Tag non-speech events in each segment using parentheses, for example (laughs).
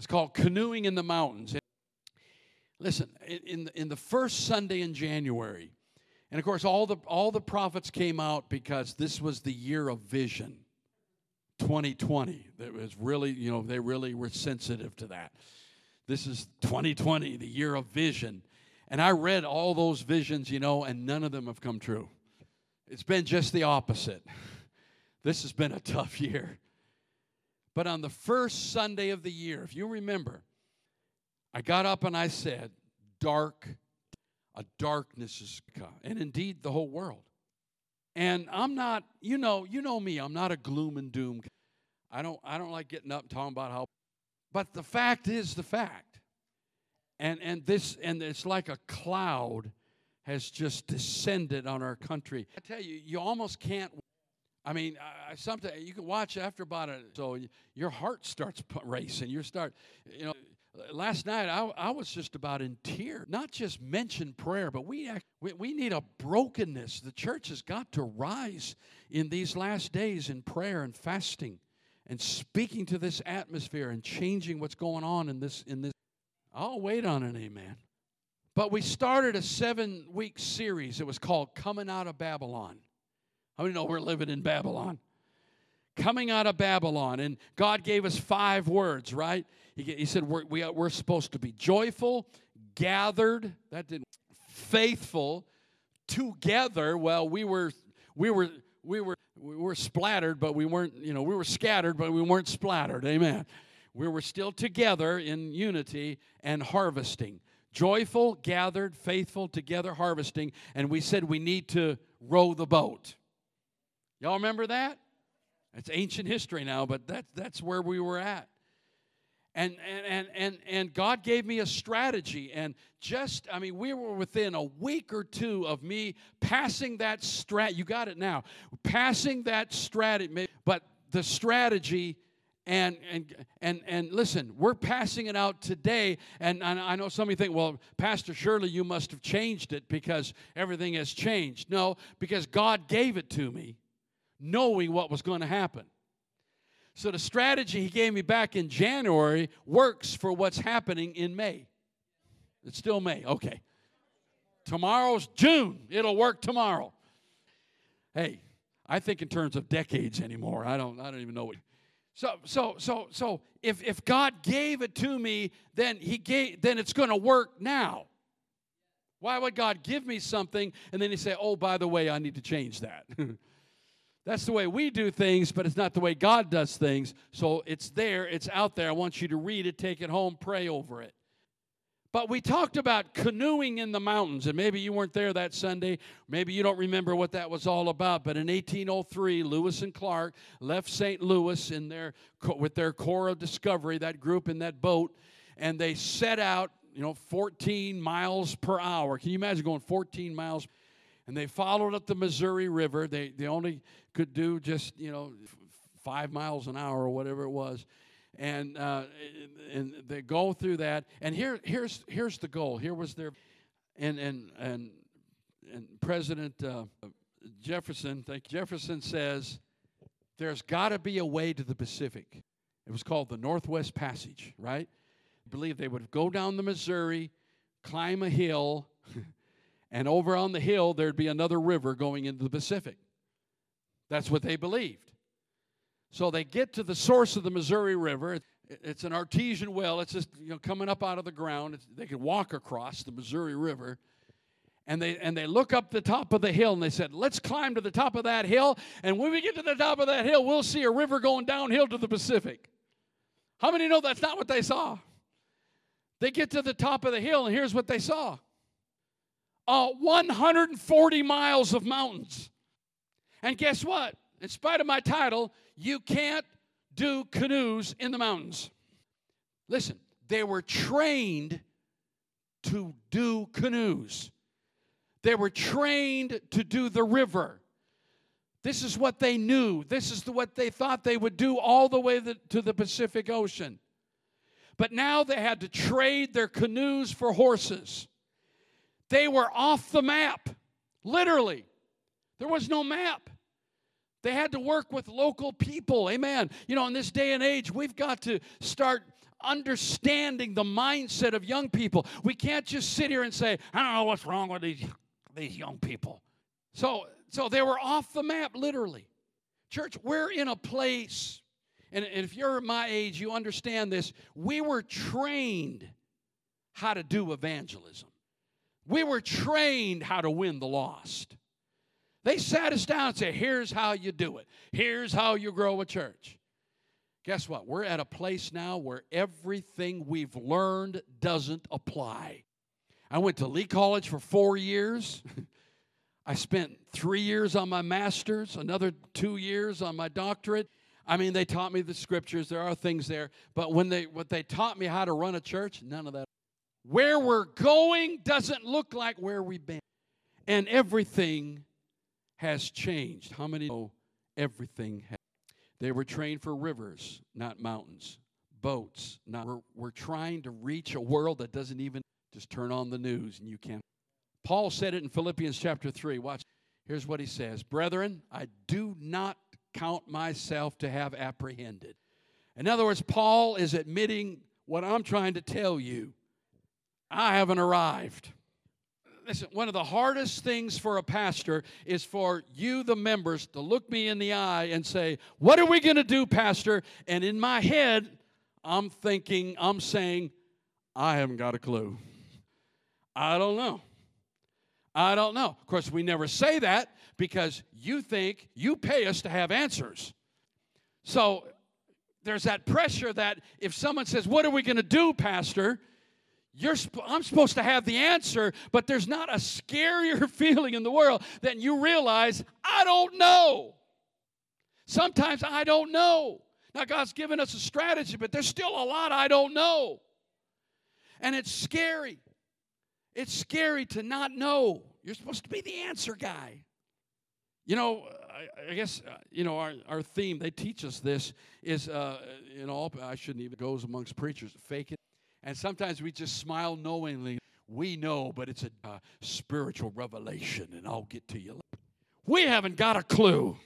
It's called Canoeing in the Mountains. Listen, in, in the first Sunday in January, and of course, all the, all the prophets came out because this was the year of vision 2020. That was really, you know, they really were sensitive to that. This is 2020, the year of vision. And I read all those visions, you know, and none of them have come true. It's been just the opposite. (laughs) This has been a tough year. But on the first Sunday of the year, if you remember, I got up and I said, Dark, a darkness is come. And indeed, the whole world. And I'm not, you know, you know me, I'm not a gloom and doom. I don't I don't like getting up and talking about how but the fact is the fact. And and this and it's like a cloud has just descended on our country. I tell you, you almost can't I mean, I, sometimes you can watch after about it, so your heart starts racing. You start, you know, last night I, I was just about in tears. Not just mention prayer, but we, act, we, we need a brokenness. The church has got to rise in these last days in prayer and fasting and speaking to this atmosphere and changing what's going on in this in this. I'll wait on an amen. But we started a seven week series. It was called Coming Out of Babylon. How many know we're living in Babylon? Coming out of Babylon. And God gave us five words, right? He, he said we're, we are, we're supposed to be joyful, gathered, that didn't, faithful, together. Well, we were, we were, we were, we were splattered, but we weren't, you know, we were scattered, but we weren't splattered. Amen. We were still together in unity and harvesting. Joyful, gathered, faithful, together harvesting. And we said we need to row the boat. Y'all remember that? It's ancient history now, but that, that's where we were at. And, and, and, and, and God gave me a strategy. And just, I mean, we were within a week or two of me passing that strat. You got it now. Passing that strategy. But the strategy and and and and listen we're passing it out today and, and, i know some of you think well pastor surely you must have changed it because everything has changed no because god gave it to me knowing what was going to happen so the strategy he gave me back in January works for what's happening in May. It's still May. Okay. Tomorrow's June. It'll work tomorrow. Hey, I think in terms of decades anymore. I don't I don't even know what so so so so if if God gave it to me, then he gave then it's going to work now. Why would God give me something and then he say, "Oh, by the way, I need to change that." (laughs) That's the way we do things, but it's not the way God does things. So it's there, it's out there. I want you to read it, take it home, pray over it. But we talked about canoeing in the mountains, and maybe you weren't there that Sunday. Maybe you don't remember what that was all about. But in 1803, Lewis and Clark left St. Louis in their, with their Corps of Discovery, that group in that boat, and they set out, you know, 14 miles per hour. Can you imagine going 14 miles? And they followed up the Missouri River. They, they only could do just, you know, five miles an hour or whatever it was. And, uh, and they go through that. And here, here's, here's the goal. Here was their, and, and, and, and President uh, Jefferson, thank Jefferson says, there's got to be a way to the Pacific. It was called the Northwest Passage, right? I believe they would go down the Missouri, climb a hill, (laughs) and over on the hill there'd be another river going into the Pacific. That's what they believed. So they get to the source of the Missouri River. It's an artesian well. It's just you know coming up out of the ground. It's, they can walk across the Missouri River. And they, and they look up the top of the hill and they said, Let's climb to the top of that hill. And when we get to the top of that hill, we'll see a river going downhill to the Pacific. How many know that's not what they saw? They get to the top of the hill, and here's what they saw uh, 140 miles of mountains. And guess what? In spite of my title, you can't do canoes in the mountains. Listen, they were trained to do canoes, they were trained to do the river. This is what they knew. This is what they thought they would do all the way to the Pacific Ocean. But now they had to trade their canoes for horses. They were off the map, literally. There was no map. They had to work with local people. Amen. You know, in this day and age, we've got to start understanding the mindset of young people. We can't just sit here and say, I don't know what's wrong with these, these young people. So, so they were off the map, literally. Church, we're in a place, and, and if you're my age, you understand this. We were trained how to do evangelism, we were trained how to win the lost. They sat us down and said, Here's how you do it, here's how you grow a church. Guess what? We're at a place now where everything we've learned doesn't apply. I went to Lee College for four years. (laughs) I spent three years on my master's, another two years on my doctorate. I mean, they taught me the scriptures. There are things there, but when they what they taught me how to run a church, none of that. Where we're going doesn't look like where we've been, and everything has changed. How many know everything has? They were trained for rivers, not mountains, boats. Not we're, we're trying to reach a world that doesn't even just turn on the news and you can't. Paul said it in Philippians chapter 3. Watch. Here's what he says Brethren, I do not count myself to have apprehended. In other words, Paul is admitting what I'm trying to tell you. I haven't arrived. Listen, one of the hardest things for a pastor is for you, the members, to look me in the eye and say, What are we going to do, Pastor? And in my head, I'm thinking, I'm saying, I haven't got a clue. I don't know. I don't know. Of course, we never say that because you think you pay us to have answers. So there's that pressure that if someone says, What are we going to do, Pastor? You're, I'm supposed to have the answer, but there's not a scarier (laughs) feeling in the world than you realize, I don't know. Sometimes I don't know. Now, God's given us a strategy, but there's still a lot I don't know. And it's scary. It's scary to not know. You're supposed to be the answer guy. You know, I, I guess, uh, you know, our, our theme, they teach us this, is, uh, in all, I shouldn't even goes amongst preachers, fake it and sometimes we just smile knowingly. We know, but it's a uh, spiritual revelation, and I'll get to you. We haven't got a clue.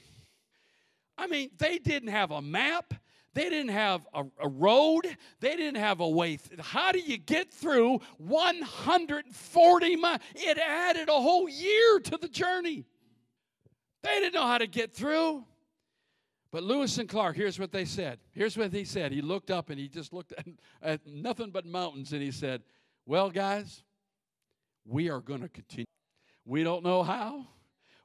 I mean, they didn't have a map. They didn't have a, a, road. They didn't have a way. Th- How do you get through 140 miles? It added a whole year to the journey. They didn't know how to get through. But Lewis and Clark, here's what they said. Here's what he said. He looked up and he just looked at, at nothing but mountains and he said, Well, guys, we are going to continue. We don't know how.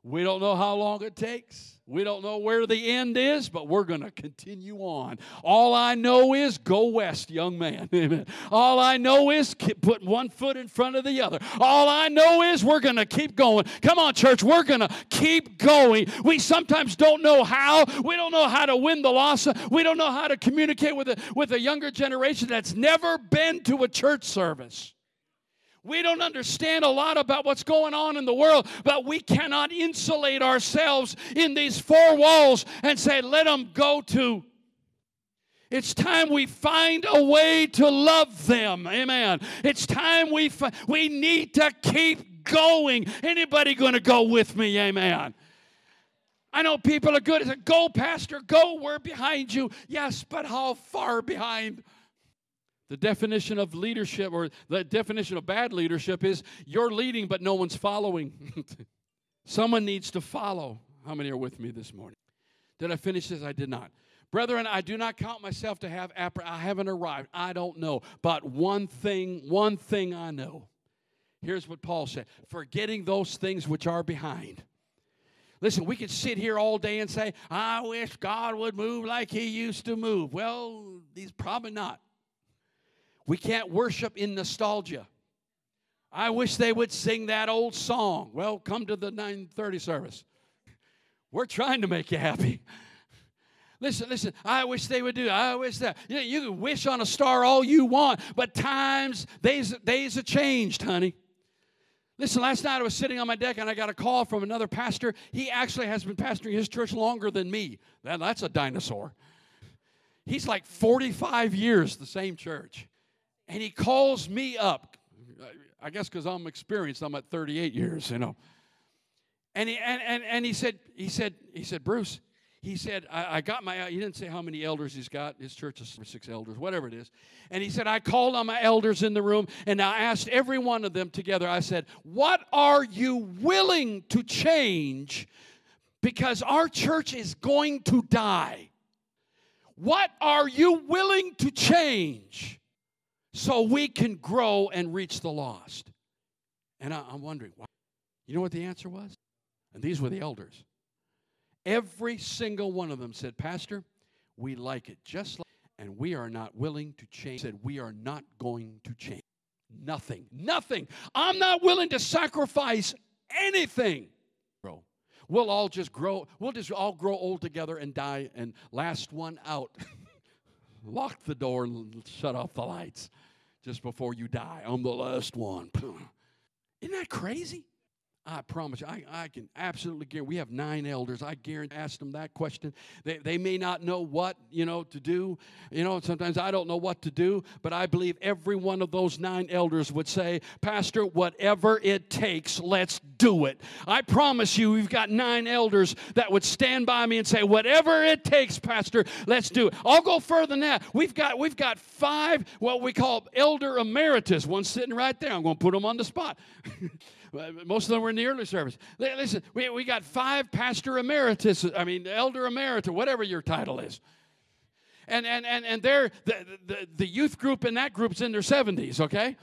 We don't know how long it takes. We don't know where the end is, but we're going to continue on. All I know is go west, young man. (laughs) Amen. All I know is put one foot in front of the other. All I know is we're going to keep going. Come on, church, we're going to keep going. We sometimes don't know how. We don't know how to win the loss. We don't know how to communicate with a, with a younger generation that's never been to a church service. We don't understand a lot about what's going on in the world, but we cannot insulate ourselves in these four walls and say, let them go to. It's time we find a way to love them. Amen. It's time we fi- we need to keep going. Anybody going to go with me? Amen. I know people are good. Go, Pastor, go. We're behind you. Yes, but how far behind? The definition of leadership or the definition of bad leadership is you're leading, but no one's following. (laughs) Someone needs to follow. How many are with me this morning? Did I finish this? I did not. Brethren, I do not count myself to have I haven't arrived. I don't know. But one thing, one thing I know. Here's what Paul said forgetting those things which are behind. Listen, we could sit here all day and say, I wish God would move like he used to move. Well, he's probably not. We can't worship in nostalgia. I wish they would sing that old song. Well, come to the 930 service. We're trying to make you happy. Listen, listen, I wish they would do I wish that. You, know, you can wish on a star all you want, but times, days, days have changed, honey. Listen, last night I was sitting on my deck and I got a call from another pastor. He actually has been pastoring his church longer than me. That, that's a dinosaur. He's like 45 years, the same church. And he calls me up. I guess because I'm experienced, I'm at 38 years, you know. And he, and, and, and he said, he said, he said, Bruce, he said, I, I, got my, he didn't say how many elders he's got. His church is six elders, whatever it is. And he said, I called on my elders in the room and I asked every one of them together, I said, What are you willing to change? Because our church is going to die. What are you willing to change so we can grow and reach the lost? And I, am wondering, why? you know what the answer was? And these were the elders. Every single one of them said, Pastor, we like it just like, and we are not willing to change. Said, we are not going to change. Nothing. Nothing. I'm not willing to sacrifice anything. Bro, we'll all just grow, we'll just all grow old together and die, and last one out. (laughs) Lock the door and shut off the lights just before you die. I'm the last one. (laughs) Isn't that crazy? I promise you, I, I can absolutely guarantee. We have nine elders. I guarantee, ask them that question. They, they may not know what, you know, to do. You know, sometimes I don't know what to do, but I believe every one of those nine elders would say, Pastor, whatever it takes, let's do it. I promise you, we've got nine elders that would stand by me and say, whatever it takes, Pastor, let's do it. I'll go further than that. We've got, we've got five, what we call elder emeritus. One sitting right there. I'm going to put them on the spot. (laughs) Most of them were in the early service. Listen, we, we got five pastor emeritus, I mean, elder emeritus, whatever your title is. And, and, and, and they're, the, the, the youth group in that group's in their 70s, okay?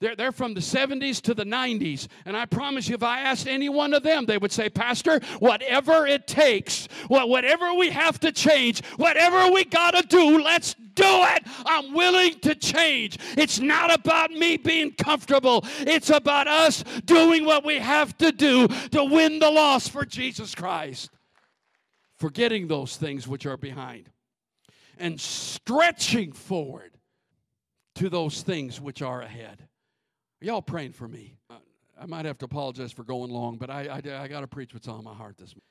They're, they're from the 70s to the 90s. And I promise you, if I asked any one of them, they would say, Pastor, whatever it takes, whatever we have to change, whatever we got to do, let's do it. I'm willing to change. It's not about me being comfortable, it's about us doing what we have to do to win the loss for Jesus Christ. Forgetting those things which are behind and stretching forward to those things which are ahead. Are Y'all praying for me. I might have to apologize for going long, but I, I, I got to preach what's on my heart this morning.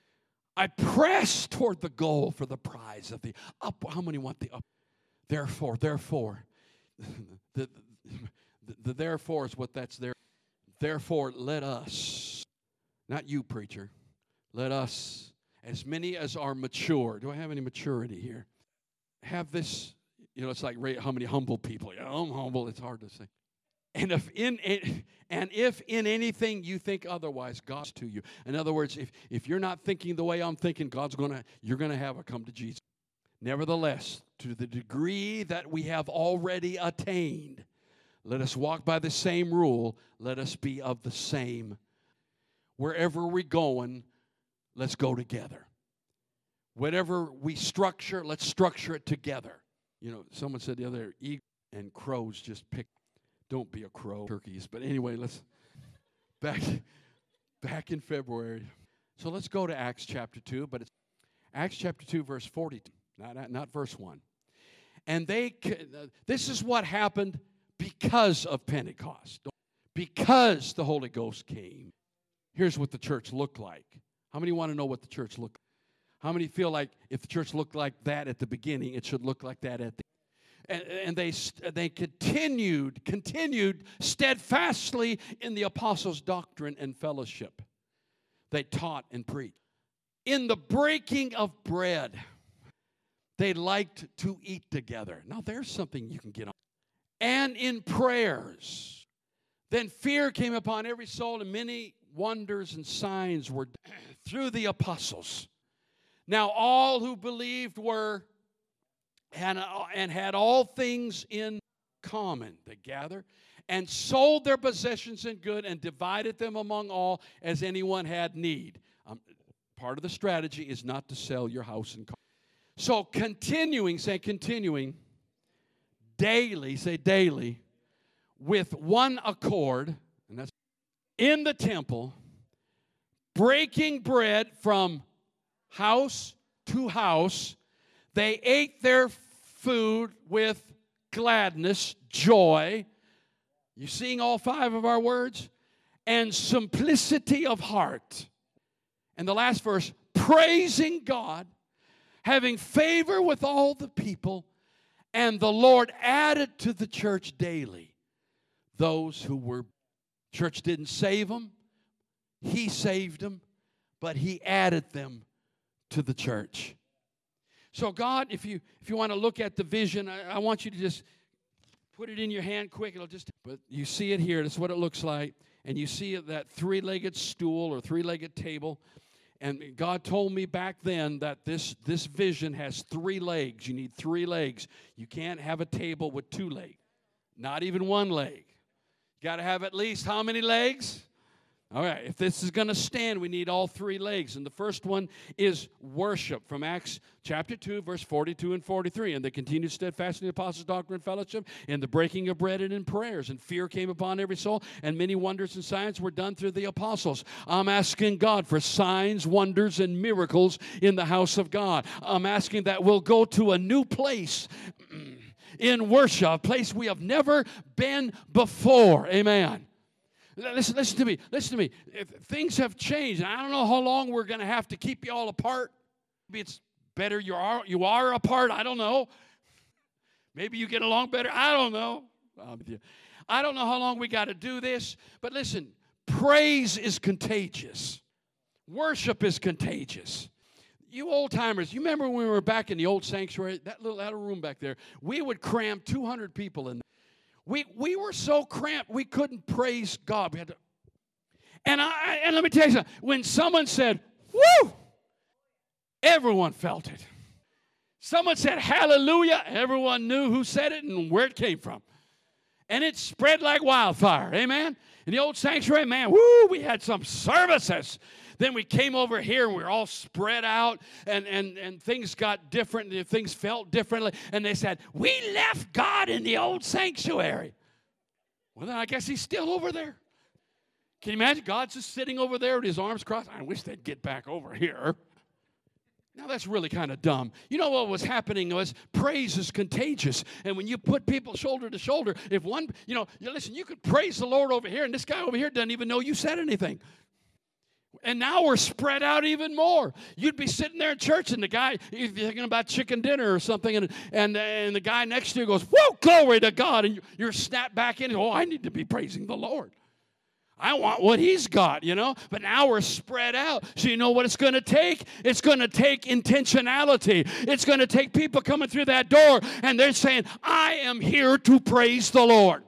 I press toward the goal for the prize of the up. How many want the up? Therefore, therefore, (laughs) the, the, the therefore is what that's there. Therefore, let us, not you, preacher, let us, as many as are mature. Do I have any maturity here? Have this, you know, it's like how many humble people. Yeah, I'm humble. It's hard to say. And if in and if in anything you think otherwise, God's to you. In other words, if, if you're not thinking the way I'm thinking, God's gonna you're gonna have a come to Jesus. Nevertheless, to the degree that we have already attained, let us walk by the same rule, let us be of the same. Wherever we're going, let's go together. Whatever we structure, let's structure it together. You know, someone said the other eagle and crows just pick don't be a crow, turkeys. But anyway, let's back back in February. So let's go to Acts chapter 2, but it's Acts chapter 2 verse 42, not not verse 1. And they this is what happened because of Pentecost. Because the Holy Ghost came. Here's what the church looked like. How many want to know what the church looked like? How many feel like if the church looked like that at the beginning, it should look like that at the and, and they, they continued, continued steadfastly in the apostles' doctrine and fellowship. They taught and preached. In the breaking of bread, they liked to eat together. Now, there's something you can get on. And in prayers. Then fear came upon every soul, and many wonders and signs were through the apostles. Now, all who believed were and, and had all things in common. They gathered and sold their possessions and good and divided them among all as anyone had need. Um, part of the strategy is not to sell your house and car. So continuing, say continuing, daily, say daily, with one accord, and that's in the temple, breaking bread from house to house. They ate their food with gladness, joy. You seeing all five of our words? And simplicity of heart. And the last verse, praising God, having favor with all the people, and the Lord added to the church daily those who were. Church didn't save them, He saved them, but He added them to the church. So God, if you if you want to look at the vision, I, I want you to just put it in your hand quick. It'll just but you see it here. That's what it looks like. And you see that three-legged stool or three-legged table. And God told me back then that this this vision has three legs. You need three legs. You can't have a table with two legs. Not even one leg. You got to have at least how many legs? All right, if this is going to stand, we need all three legs. And the first one is worship from Acts chapter 2, verse 42 and 43. And they continued steadfast in the apostles' doctrine and fellowship, in the breaking of bread and in prayers. And fear came upon every soul, and many wonders and signs were done through the apostles. I'm asking God for signs, wonders, and miracles in the house of God. I'm asking that we'll go to a new place. (clears throat) in worship, a place we have never been before. Amen. Listen, listen to me. Listen to me. If things have changed, I don't know how long we're going to have to keep you all apart. Maybe it's better you are you are apart. I don't know. Maybe you get along better. I don't know. I don't know how long we got to do this. But listen, praise is contagious. Worship is contagious. You old timers, you remember when we were back in the old sanctuary, that little, that little room back there? We would cram 200 people in there. We, we were so cramped, we couldn't praise God. We had to, and, I, and let me tell you something. When someone said, woo, everyone felt it. Someone said hallelujah, everyone knew who said it and where it came from. And it spread like wildfire. Amen. In the old sanctuary, man, woo, we had some services. Then we came over here and we were all spread out and, and, and things got different and things felt differently. And they said, We left God in the old sanctuary. Well, then I guess he's still over there. Can you imagine? God's just sitting over there with his arms crossed. I wish they'd get back over here. Now that's really kind of dumb. You know what was happening was praise is contagious. And when you put people shoulder to shoulder, if one, you know, listen, you could praise the Lord over here, and this guy over here doesn't even know you said anything. And now we're spread out even more. You'd be sitting there in church, and the guy, you're thinking about chicken dinner or something, and, and, and the guy next to you goes, Whoa, glory to God. And you're snapped back in, oh, I need to be praising the Lord. I want what he's got, you know? But now we're spread out. So, you know what it's going to take? It's going to take intentionality. It's going to take people coming through that door and they're saying, I am here to praise the Lord.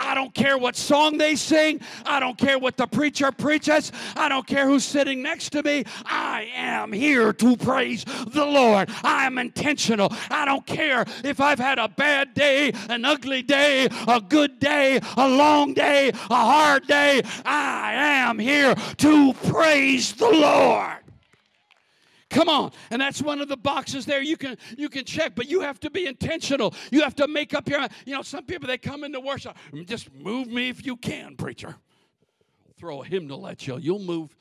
I don't care what song they sing. I don't care what the preacher preaches. I don't care who's sitting next to me. I am here to praise the Lord. I am intentional. I don't care if I've had a bad day, an ugly day, a good day, a long day, a hard day. I am here to praise the Lord. Come on. And that's one of the boxes there you can you can check, but you have to be intentional. You have to make up your you know, some people they come into worship, just move me if you can, preacher. Throw a hymnal at you. You'll move.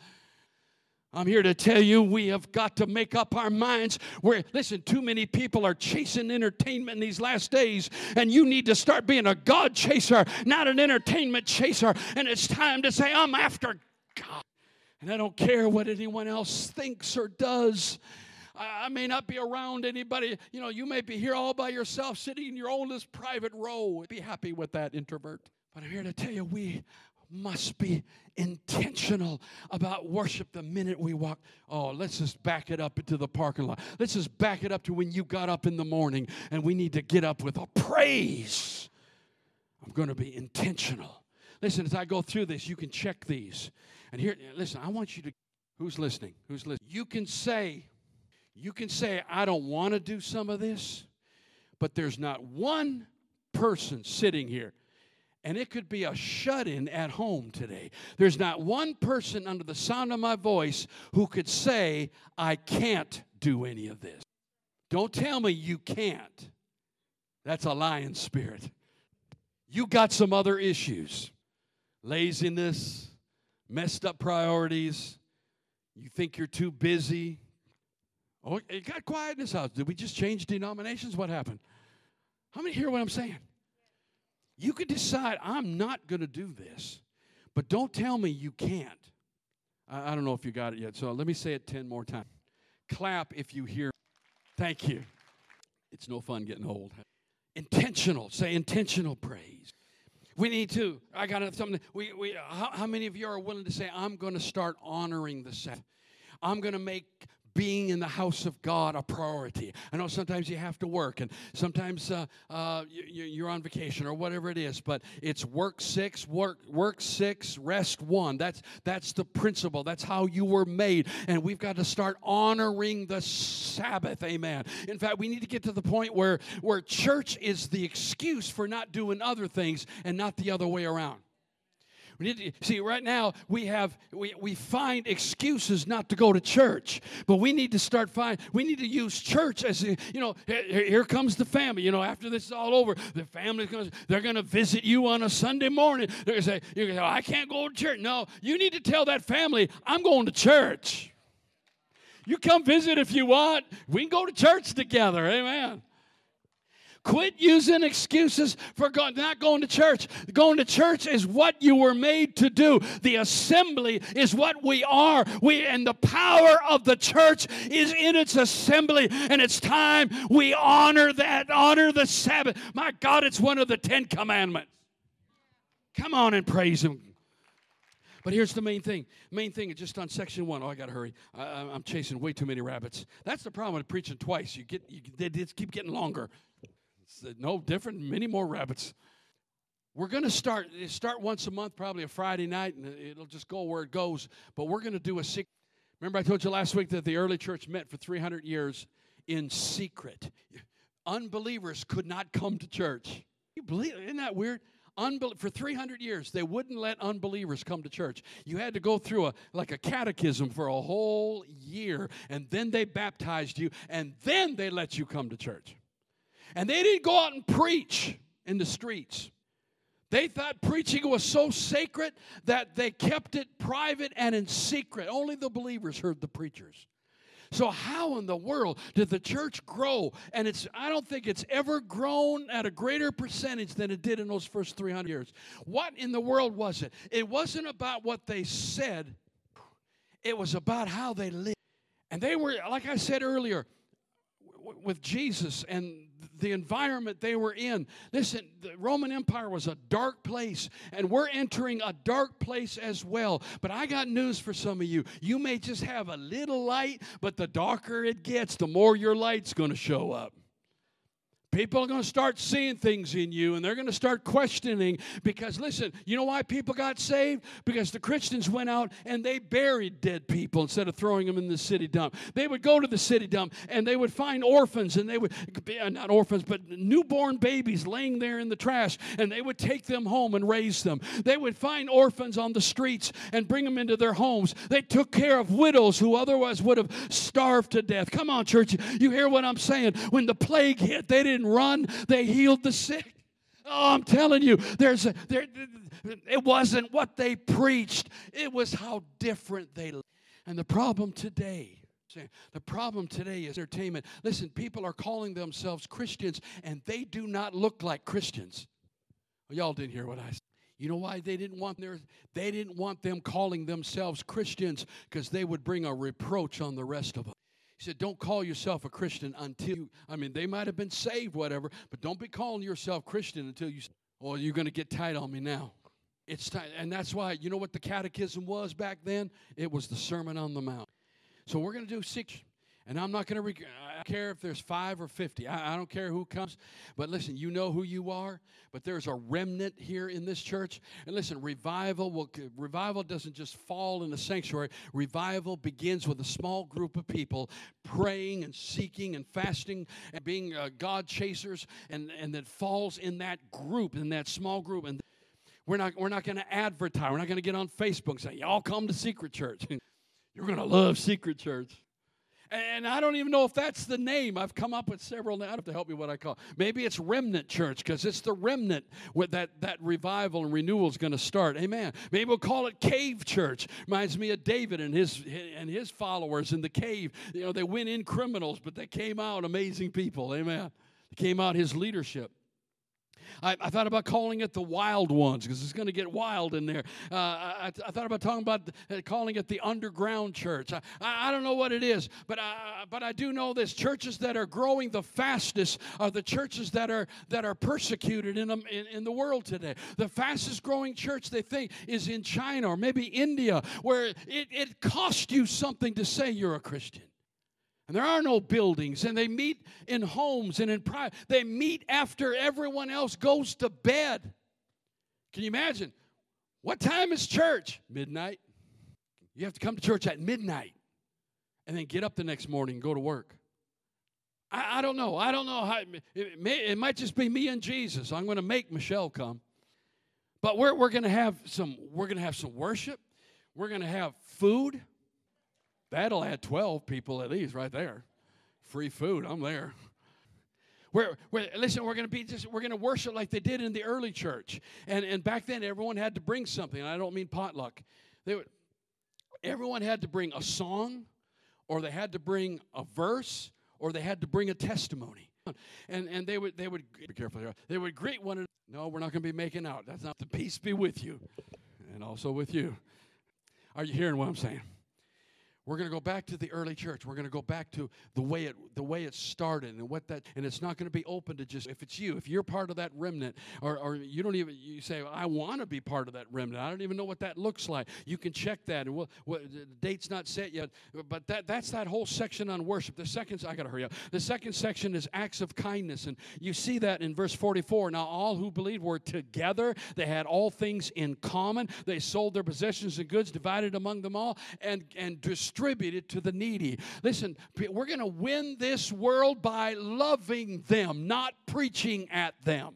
I'm here to tell you we have got to make up our minds. Where listen, too many people are chasing entertainment in these last days, and you need to start being a God chaser, not an entertainment chaser. And it's time to say, I'm after God. And I don't care what anyone else thinks or does. I, may not be around anybody. You know, you may be here all by yourself, sitting in your own private row. Be happy with that, introvert. But I'm here to tell you, we must be intentional about worship the minute we walk. Oh, let's just back it up into the parking lot. Let's just back it up to when you got up in the morning and we need to get up with a praise. I'm going to be intentional. Listen, as I go through this, you can check these. And here, listen, I want you to, who's listening? Who's listening? You can say, you can say, I don't want to do some of this, but there's not one person sitting here. And it could be a shut in at home today. There's not one person under the sound of my voice who could say, I can't do any of this. Don't tell me you can't. That's a lying spirit. You got some other issues laziness, messed up priorities. You think you're too busy. Oh, it got quiet in this house. Did we just change denominations? What happened? How many hear what I'm saying? You could decide, I'm not going to do this, but don't tell me you can't. I, I don't know if you got it yet, so let me say it 10 more times. Clap if you hear. Thank you. It's no fun getting old. Intentional, say intentional praise. We need to. I got something. We, we, how, how many of you are willing to say, I'm going to start honoring the Sabbath? I'm going to make being in the house of God a priority. I know sometimes you have to work, and sometimes uh, uh, you, are on vacation or whatever it is. But it's work six, work work six, rest one. That's that's the principle. That's how you were made, and we've got to start honoring the Sabbath. Amen. In fact, we need to get to the point where where church is the excuse for not doing other things and not the other way around. We need to, see, right now we have we, we find excuses not to go to church, but we need to start find we need to use church as you know. Here, here comes the family. You know, after this is all over, the family's going they're going to visit you on a Sunday morning. They're going to say, "You're going to say, oh, I can't go to church." No, you need to tell that family, "I'm going to church." You come visit if you want. We can go to church together. Amen. Quit using excuses for not going to church. Going to church is what you were made to do. The assembly is what we are. We and the power of the church is in its assembly, and it's time we honor that, honor the Sabbath. My God, it's one of the Ten Commandments. Come on and praise Him. But here's the main thing. Main thing is just on section one. Oh, I gotta hurry. I, am chasing way too many rabbits. That's the problem with preaching twice. You get, you, they just keep getting longer. Uh, no different, many more rabbits. We're going to start start once a month, probably a Friday night, and it'll just go where it goes. But we're going to do a secret. Remember, I told you last week that the early church met for 300 years in secret. Unbelievers could not come to church. You believe? Isn't that weird? Unbel- for 300 years they wouldn't let unbelievers come to church you had to go through a like a catechism for a whole year and then they baptized you and then they let you come to church and they didn't go out and preach in the streets. They thought preaching was so sacred that they kept it private and in secret. Only the believers heard the preachers. So how in the world did the church grow? And it's I don't think it's ever grown at a greater percentage than it did in those first 300 years. What in the world was it? It wasn't about what they said. It was about how they lived. And they were like I said earlier with Jesus and the environment they were in. Listen, the Roman Empire was a dark place, and we're entering a dark place as well. But I got news for some of you. You may just have a little light, but the darker it gets, the more your light's going to show up. People are going to start seeing things in you and they're going to start questioning because, listen, you know why people got saved? Because the Christians went out and they buried dead people instead of throwing them in the city dump. They would go to the city dump and they would find orphans and they would, not orphans, but newborn babies laying there in the trash and they would take them home and raise them. They would find orphans on the streets and bring them into their homes. They took care of widows who otherwise would have starved to death. Come on, church. You hear what I'm saying? When the plague hit, they didn't didn't run, they healed the sick. Oh, I'm telling you, there's a, there, it wasn't what they preached, it was how different they lived. And the problem today, the problem today is entertainment. Listen, people are calling themselves Christians and they do not look like Christians. Well, y'all didn't hear what I said. You know why they didn't want their they didn't want them calling themselves Christians because they would bring a reproach on the rest of them. He said, Don't call yourself a Christian until you, I mean, they might have been saved, whatever, but don't be calling yourself Christian until you, oh, you're going to get tight on me now. It's time. And that's why, you know what the catechism was back then? It was the Sermon on the Mount. So we're going to do six and I'm not going to rec- care if there's five or 50. I, I don't care who comes. But listen, you know who you are. But there's a remnant here in this church. And listen, revival will revival doesn't just fall in the sanctuary. Revival begins with a small group of people praying and seeking and fasting and being uh, God chasers, and and that falls in that group, in that small group. And we're not we're not going to advertise. We're not going to get on Facebook and say, "Y'all come to Secret Church." (laughs) You're going to love Secret Church. And I don't even know if that's the name. I've come up with several. I have to help me what I call. Maybe it's Remnant Church because it's the remnant with that that revival and renewal is going to start. Amen. Maybe we'll call it Cave Church. Reminds me of David and his and his followers in the cave. You know, they went in criminals, but they came out amazing people. Amen. They came out his leadership. I, I thought about calling it the wild ones because it's going to get wild in there. Uh, I, I, thought about talking about uh, calling it the underground church. I, I, don't know what it is, but I, but I do know this: churches that are growing the fastest are the churches that are that are persecuted in, in, in the world today. The fastest growing church they think is in China or maybe India, where it, it costs you something to say you're a Christian. And there are no buildings, and they meet in homes and in private. They meet after everyone else goes to bed. Can you imagine? What time is church? Midnight. You have to come to church at midnight and then get up the next morning and go to work. I, I don't know. I don't know how. It, may, it might just be me and Jesus. I'm going to make Michelle come. But we're, we're going to have some we're going to have some worship. We're going to have food. That'll add 12 people at least right there. Free food. I'm there. We're, we're, listen, we're going to be just, we're going to worship like they did in the early church. And, and back then, everyone had to bring something. I don't mean potluck. They would, everyone had to bring a song, or they had to bring a verse, or they had to bring a testimony. And, and they would they would be careful here. They would greet one another. No, we're not going to be making out. That's not the peace be with you, and also with you. Are you hearing what I'm saying? We're going to go back to the early church. We're going to go back to the way it the way it started and what that and it's not going to be open to just if it's you, if you're part of that remnant or, or you don't even you say I want to be part of that remnant. I don't even know what that looks like. You can check that and we'll, well, the date's not set yet, but that that's that whole section on worship. The second I got to hurry up. The second section is acts of kindness and you see that in verse 44. Now all who believed were together. They had all things in common. They sold their possessions and goods divided among them all and and distributed distributed to the needy. Listen, we're going to win this world by loving them, not preaching at them.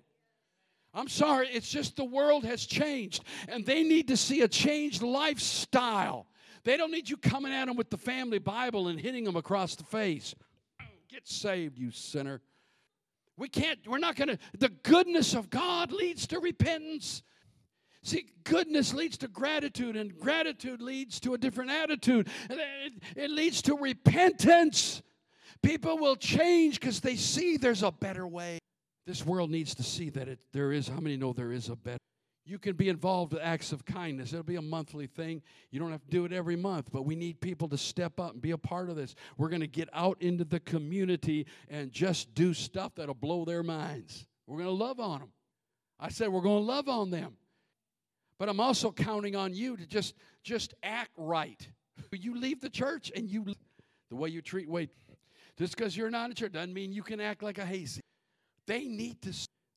I'm sorry, it's just the world has changed, and they need to see a changed lifestyle. They don't need you coming at them with the family Bible and hitting them across the face. Get saved, you sinner. We can't, we're not going to, the goodness of God leads to repentance. See, goodness leads to gratitude, and gratitude leads to a different attitude. It, leads to repentance. People will change because they see there's a better way. This world needs to see that it, there is. How many know there is a better? You can be involved with acts of kindness. It'll be a monthly thing. You don't have to do it every month, but we need people to step up and be a part of this. We're going to get out into the community and just do stuff that'll blow their minds. We're going to love on them. I said we're going to love on them. But I'm also counting on you to just just act right. (laughs) You leave the church and you the way you treat wait. Just because you're not in church doesn't mean you can act like a hazy. They need to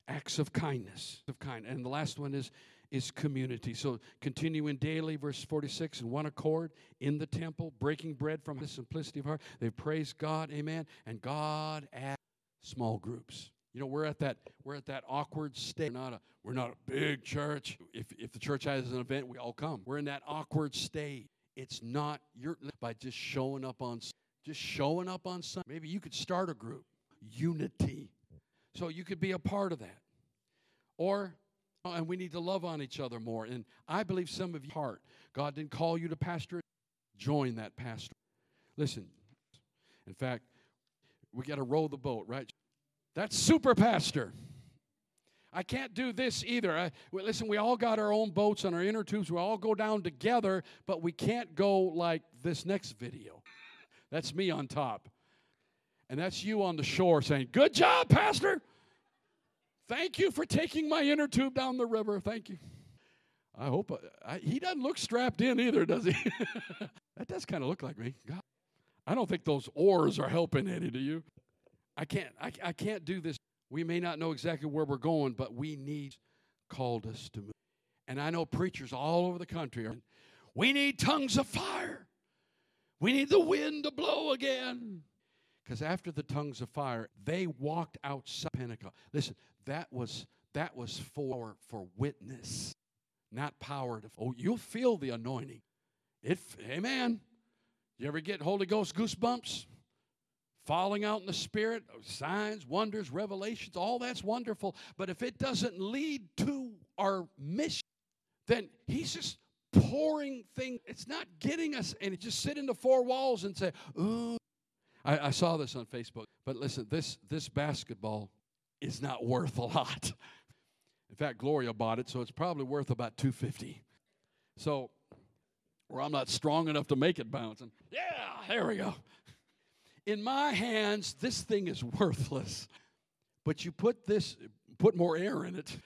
acts of kindness of kind. And the last one is is community. So continuing daily, verse 46, in one accord in the temple, breaking bread from the simplicity of heart. They praise God, amen. And God at small groups. You know, we're at that we're at that awkward state. We're not a we're not a big church. If if the church has an event, we all come. We're in that awkward state. It's not your by just showing up on just showing up on Sunday. Maybe you could start a group, unity, so you could be a part of that. Or and we need to love on each other more. And I believe some of you heart God didn't call you to pastor. Join that pastor. Listen. In fact, we got to row the boat, right? That's super pastor. I can't do this either. I, well, listen, we all got our own boats and our inner tubes. We all go down together, but we can't go like this next video. That's me on top. And that's you on the shore saying, Good job, Pastor. Thank you for taking my inner tube down the river. Thank you. I hope uh, I, he doesn't look strapped in either, does he? (laughs) that does kind of look like me. God, I don't think those oars are helping any do you. I can't, I, I can't do this. We may not know exactly where we're going, but we need called us to move. And I know preachers all over the country are, we need tongues of fire. We need the wind to blow again. Because after the tongues of fire, they walked outside Pentecost. Listen, that was that was for for witness, not power to. Oh, you'll feel the anointing. It, amen. You ever get Holy Ghost goosebumps? Falling out in the spirit, signs, wonders, revelations, all that's wonderful. But if it doesn't lead to our mission, then he's just pouring things. It's not getting us, and it just sit in the four walls and say, ooh. I, I saw this on Facebook. But listen, this this basketball is not worth a lot. In fact, Gloria bought it, so it's probably worth about 250. So, or I'm not strong enough to make it bouncing. Yeah, there we go in my hands, this thing is worthless. But you put this, put more air in it,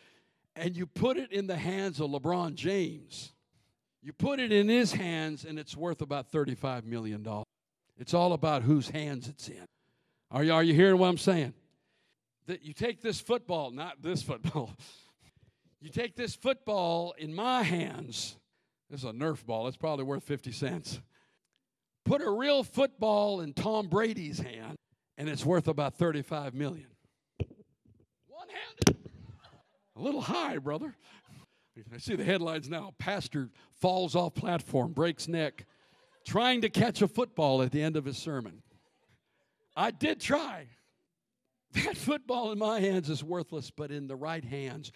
and you put it in the hands of LeBron James. You put it in his hands, and it's worth about $35 million. It's all about whose hands it's in. Are you, are you hearing what I'm saying? That you take this football, not this football. (laughs) You take this football in my hands. This is a Nerf ball. It's probably worth 50 cents. Put a real football in Tom Brady's hand, and it's worth about 35 million. One handed. A little high, brother. I see the headlines now. Pastor falls off platform, breaks neck, trying to catch a football at the end of his sermon. I did try. That football in my hands is worthless, but in the right hands,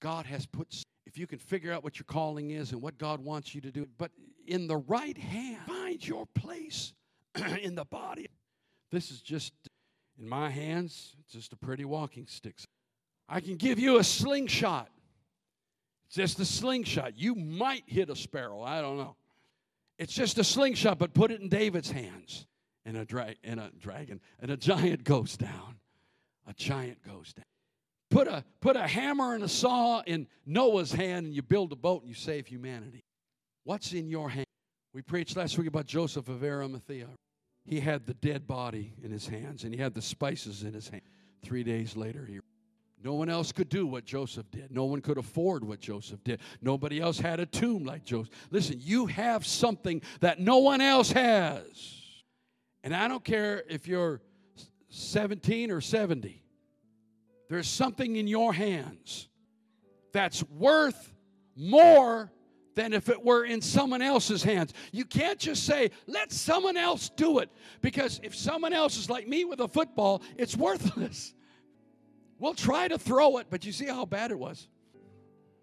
God has put, if you can figure out what your calling is and what God wants you to do, but in the right hand, find your place (clears throat) in the body. This is just, in my hands, it's just a pretty walking stick. I can give you a slingshot. It's just a slingshot. You might hit a sparrow. I don't know. It's just a slingshot, but put it in David's hands. And a, dra- and a dragon, and a giant goes down. A giant goes down. Put a, put a hammer and a saw in Noah's hand, and you build a boat and you save humanity. What's in your hand? We preached last week about Joseph of Arimathea. He had the dead body in his hands, and he had the spices in his hand. Three days later, he no one else could do what Joseph did. No one could afford what Joseph did. Nobody else had a tomb like Joseph. Listen, you have something that no one else has. And I don't care if you're 17 or 70, there's something in your hands that's worth more than if it were in someone else's hands. You can't just say, let someone else do it, because if someone else is like me with a football, it's worthless. (laughs) We'll try to throw it, but you see how bad it was.